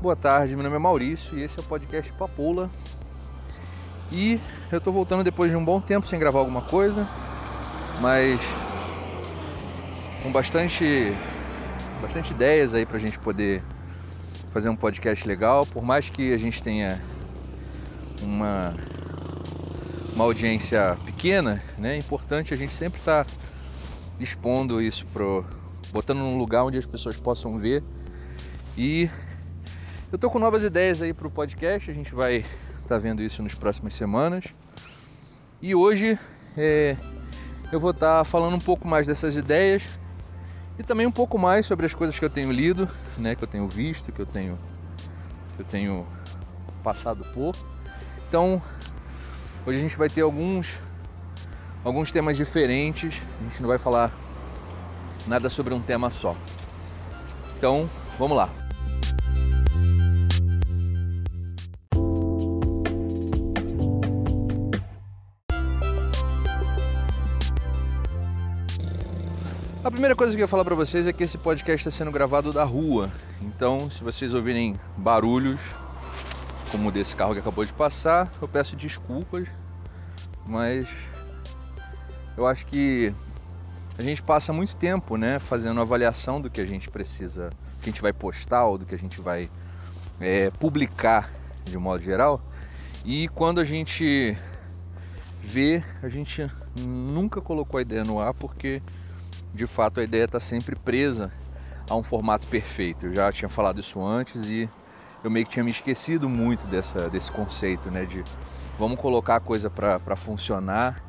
boa tarde. Meu nome é Maurício e esse é o podcast Papoula. E eu tô voltando depois de um bom tempo sem gravar alguma coisa, mas com bastante, bastante ideias aí pra gente poder fazer um podcast legal. Por mais que a gente tenha uma, uma audiência pequena, né? É importante a gente sempre estar tá expondo isso pro, botando num lugar onde as pessoas possam ver. E eu tô com novas ideias aí pro podcast, a gente vai estar tá vendo isso nas próximas semanas. E hoje é, eu vou estar tá falando um pouco mais dessas ideias e também um pouco mais sobre as coisas que eu tenho lido, né, que eu tenho visto, que eu tenho que eu tenho passado por. Então, hoje a gente vai ter alguns alguns temas diferentes. A gente não vai falar nada sobre um tema só. Então, vamos lá. A primeira coisa que eu ia falar para vocês é que esse podcast está sendo gravado da rua. Então, se vocês ouvirem barulhos, como desse carro que acabou de passar, eu peço desculpas, mas eu acho que a gente passa muito tempo, né, fazendo avaliação do que a gente precisa, que a gente vai postar ou do que a gente vai é, publicar de modo geral. E quando a gente vê, a gente nunca colocou a ideia no ar porque de fato a ideia está sempre presa a um formato perfeito. Eu já tinha falado isso antes e eu meio que tinha me esquecido muito dessa, desse conceito, né, de vamos colocar a coisa para funcionar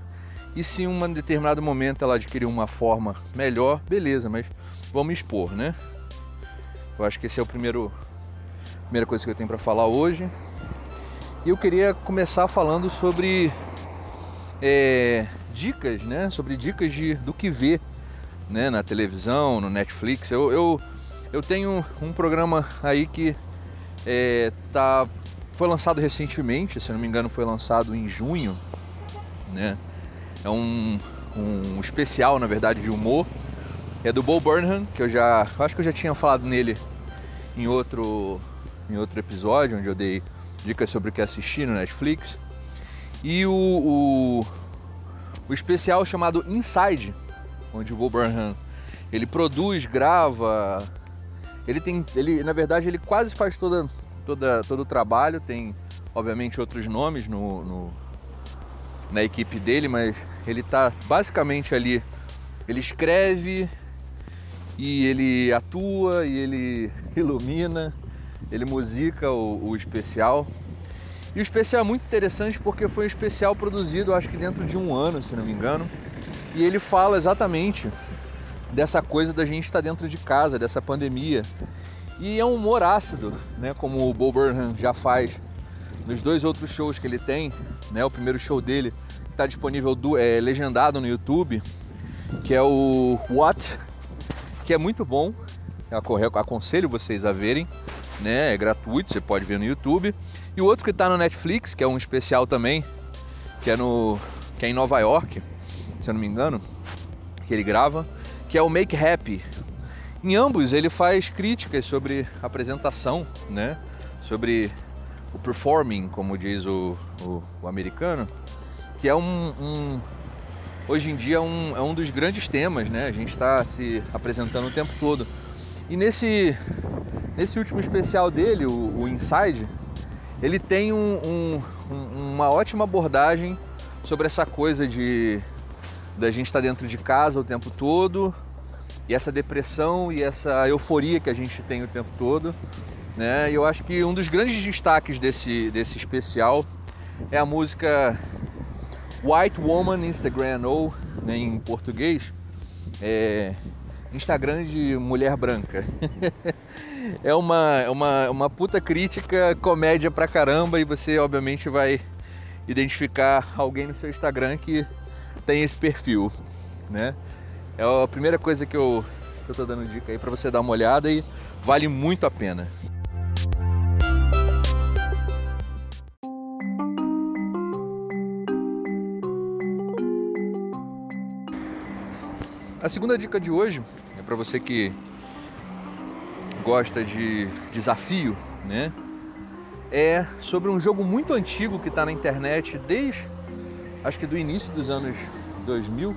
e se em um determinado momento ela adquirir uma forma melhor, beleza, mas vamos expor, né? Eu acho que esse é o primeiro primeira coisa que eu tenho para falar hoje. E eu queria começar falando sobre é, dicas, né? Sobre dicas de, do que ver né? na televisão, no Netflix. Eu, eu, eu tenho um programa aí que é, tá, foi lançado recentemente, se não me engano foi lançado em junho, né? É um, um especial, na verdade, de humor. É do Bo Burnham, que eu já. acho que eu já tinha falado nele em outro, em outro episódio, onde eu dei dicas sobre o que assistir no Netflix. E o, o, o especial chamado Inside, onde o Bo Burnham ele produz, grava, ele tem, ele na verdade ele quase faz toda, toda todo o trabalho, tem obviamente outros nomes no, no, na equipe dele, mas ele tá basicamente ali. Ele escreve e ele atua e ele ilumina, ele musica o, o especial. E o especial é muito interessante porque foi um especial produzido, acho que dentro de um ano, se não me engano. E ele fala exatamente dessa coisa da gente estar dentro de casa, dessa pandemia. E é um humor ácido, né? Como o Bob Burnham já faz nos dois outros shows que ele tem, né? O primeiro show dele está disponível do, é, legendado no YouTube, que é o What, que é muito bom. Eu aconselho vocês a verem, né? É gratuito, você pode ver no YouTube. E o outro que está no Netflix, que é um especial também, que é no que é em Nova York, se eu não me engano, que ele grava, que é o Make Happy. Em ambos ele faz críticas sobre apresentação, né? Sobre o performing, como diz o, o, o americano, que é um, um hoje em dia é um, é um dos grandes temas, né? A gente está se apresentando o tempo todo. E nesse, nesse último especial dele, o, o Inside, ele tem um, um, uma ótima abordagem sobre essa coisa de da gente estar tá dentro de casa o tempo todo e essa depressão e essa euforia que a gente tem o tempo todo né? E eu acho que um dos grandes destaques desse, desse especial é a música White Woman Instagram, ou né, em português, é Instagram de mulher branca. é uma, uma, uma puta crítica, comédia pra caramba, e você obviamente vai identificar alguém no seu Instagram que tem esse perfil, né? É a primeira coisa que eu, que eu tô dando dica aí para você dar uma olhada e vale muito a pena. A segunda dica de hoje é para você que gosta de desafio, né? É sobre um jogo muito antigo que está na internet desde acho que do início dos anos 2000,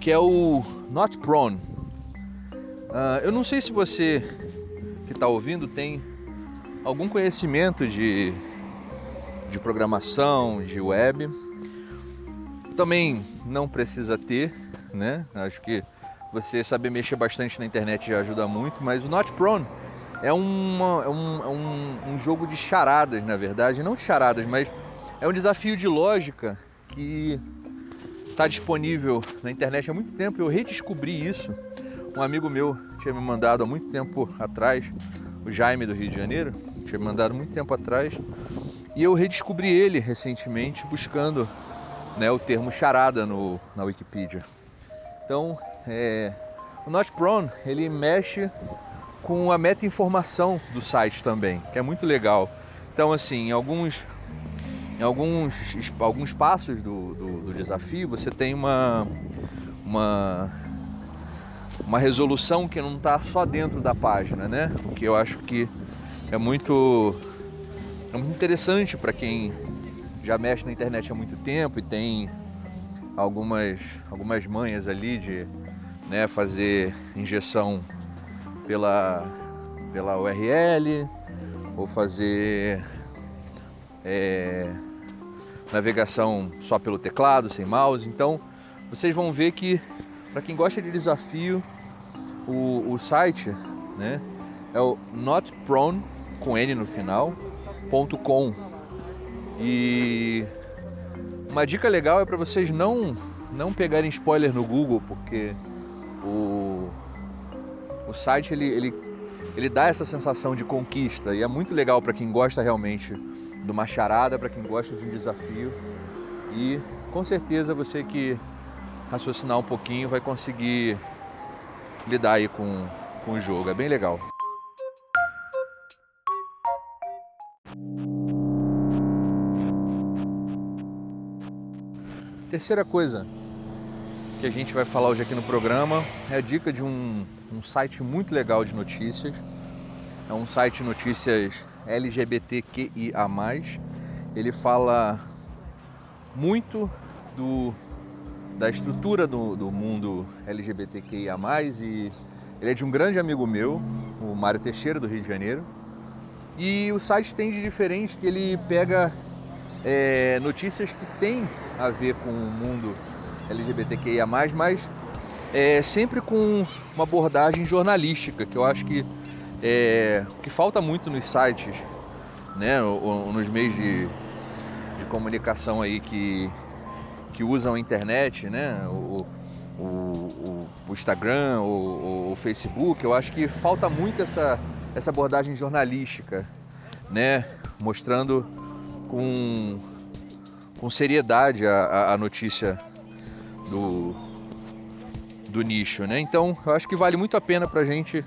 que é o Not Prone. Uh, eu não sei se você que está ouvindo tem algum conhecimento de, de programação, de web. Também não precisa ter, né? Acho que você saber mexer bastante na internet já ajuda muito, mas o Not Prone é, uma, é, um, é um, um jogo de charadas, na verdade, não de charadas, mas é um desafio de lógica que está disponível na internet há muito tempo. Eu redescobri isso. Um amigo meu tinha me mandado há muito tempo atrás, o Jaime do Rio de Janeiro, tinha me mandado muito tempo atrás, e eu redescobri ele recentemente buscando né, o termo charada no, na Wikipedia. Então, é, o Not Prone ele mexe com a meta-informação do site também, que é muito legal. Então, assim, alguns, em alguns, alguns passos do, do, do desafio, você tem uma, uma, uma resolução que não está só dentro da página, né? O que eu acho que é muito, é muito interessante para quem já mexe na internet há muito tempo e tem algumas, algumas manhas ali de né, fazer injeção pela, pela URL ou fazer é, navegação só pelo teclado, sem mouse. Então vocês vão ver que para quem gosta de desafio, o, o site né, é o notprone com N no final, .com. E uma dica legal é para vocês não não pegarem spoiler no Google, porque o, o site ele, ele, ele dá essa sensação de conquista e é muito legal para quem gosta realmente de uma charada, para quem gosta de um desafio. E com certeza você que raciocinar um pouquinho vai conseguir lidar aí com, com o jogo. É bem legal. Terceira coisa que a gente vai falar hoje aqui no programa é a dica de um, um site muito legal de notícias. É um site de notícias LGBTQIA. Ele fala muito do, da estrutura do, do mundo LGBTQIA, e ele é de um grande amigo meu, o Mário Teixeira, do Rio de Janeiro. E o site tem de diferente que ele pega é, notícias que têm a ver com o mundo LGBTQIA, mas é, sempre com uma abordagem jornalística, que eu acho que é, que falta muito nos sites, né, ou, nos meios de, de comunicação aí que, que usam a internet, né, o, o, o, o Instagram, o, o, Facebook, eu acho que falta muito essa, essa abordagem jornalística, né, mostrando com, com seriedade a, a notícia do, do nicho, né? Então eu acho que vale muito a pena pra gente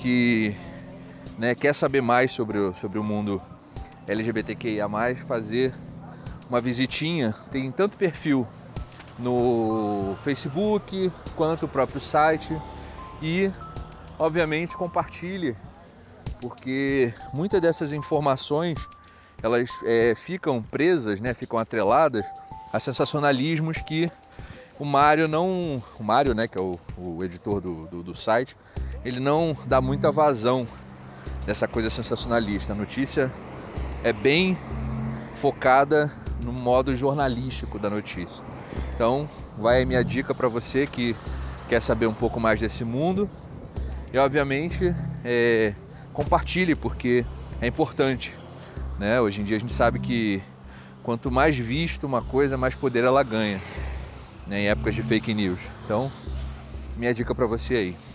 que né, quer saber mais sobre o, sobre o mundo LGBTQIA+, fazer uma visitinha. Tem tanto perfil no Facebook quanto o próprio site e obviamente compartilhe porque muitas dessas informações elas é, ficam presas, né, ficam atreladas a sensacionalismos que o Mário não. O Mário, né, que é o, o editor do, do, do, site, ele não dá muita vazão dessa coisa sensacionalista. A notícia é bem focada no modo jornalístico da notícia. Então, vai a minha dica para você que quer saber um pouco mais desse mundo. E obviamente é, compartilhe porque é importante. Né? Hoje em dia a gente sabe que quanto mais visto uma coisa, mais poder ela ganha né? em épocas de fake news. Então, minha dica para você aí.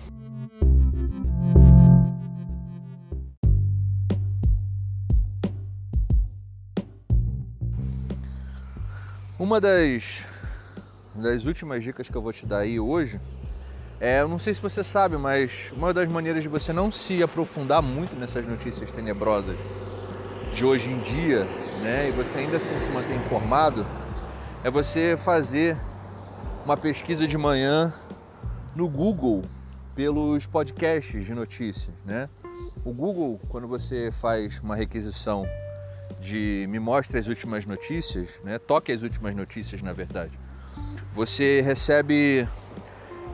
Uma das, das últimas dicas que eu vou te dar aí hoje é, eu não sei se você sabe, mas uma das maneiras de você não se aprofundar muito nessas notícias tenebrosas de hoje em dia, né, e você ainda assim se manter informado, é você fazer uma pesquisa de manhã no Google pelos podcasts de notícias, né? O Google, quando você faz uma requisição de me mostre as últimas notícias, né? toque as últimas notícias na verdade, você recebe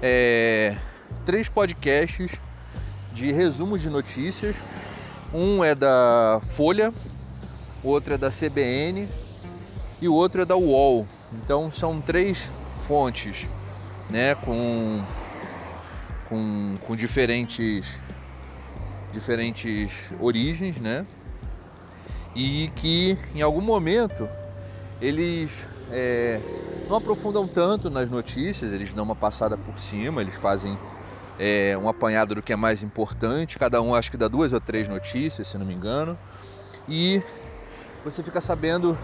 é, três podcasts de resumos de notícias. Um é da Folha, outro é da CBN e o outro é da UOL. Então são três fontes, né, com, com, com diferentes diferentes origens, né? E que em algum momento eles é, não aprofundam tanto nas notícias, eles dão uma passada por cima, eles fazem é, um apanhado do que é mais importante, cada um acho que dá duas ou três notícias, se não me engano, e você fica sabendo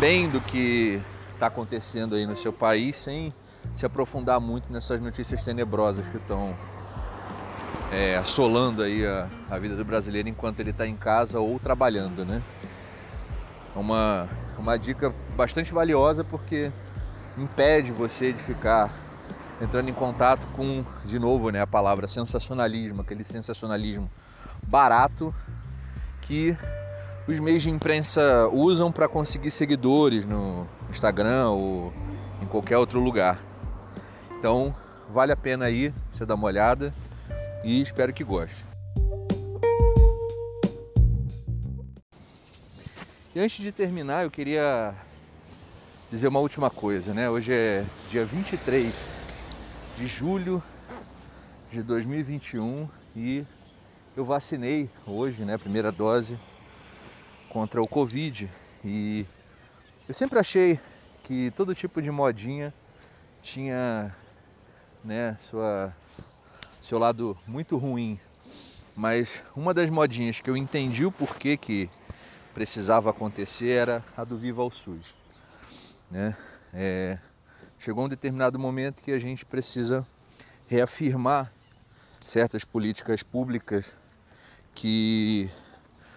bem do que está acontecendo aí no seu país sem se aprofundar muito nessas notícias tenebrosas que estão é, assolando aí a, a, vida do brasileiro enquanto ele está em casa ou trabalhando, né? É uma, uma dica bastante valiosa porque impede você de ficar entrando em contato com, de novo, né, a palavra sensacionalismo, aquele sensacionalismo barato que os meios de imprensa usam para conseguir seguidores no Instagram ou em qualquer outro lugar. Então, vale a pena aí você dar uma olhada e espero que goste. E antes de terminar, eu queria dizer uma última coisa, né? Hoje é dia 23 de julho de 2021 e eu vacinei hoje, né, primeira dose contra o Covid e eu sempre achei que todo tipo de modinha tinha, né, sua seu lado muito ruim, mas uma das modinhas que eu entendi o porquê que precisava acontecer era a do Viva ao SUS, né? É, chegou um determinado momento que a gente precisa reafirmar certas políticas públicas que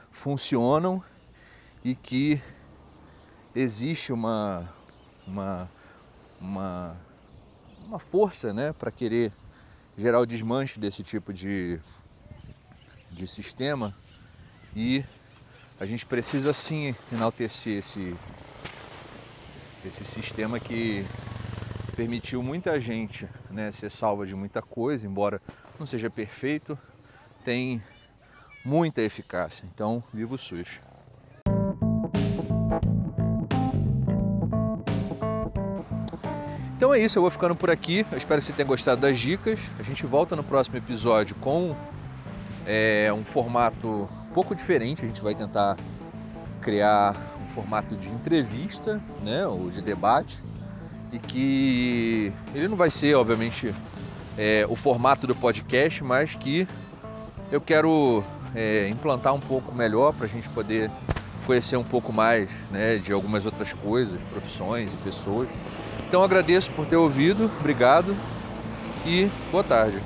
funcionam e que existe uma, uma, uma, uma força né, para querer gerar o desmanche desse tipo de, de sistema e a gente precisa sim enaltecer esse, esse sistema que permitiu muita gente né, ser salva de muita coisa, embora não seja perfeito, tem muita eficácia. Então, viva o SUS! Então é isso, eu vou ficando por aqui. Eu espero que você tenha gostado das dicas. A gente volta no próximo episódio com é, um formato um pouco diferente. A gente vai tentar criar um formato de entrevista, né, ou de debate e que ele não vai ser, obviamente, é, o formato do podcast, mas que eu quero é, implantar um pouco melhor para a gente poder conhecer um pouco mais né, de algumas outras coisas, profissões e pessoas. Então agradeço por ter ouvido, obrigado e boa tarde.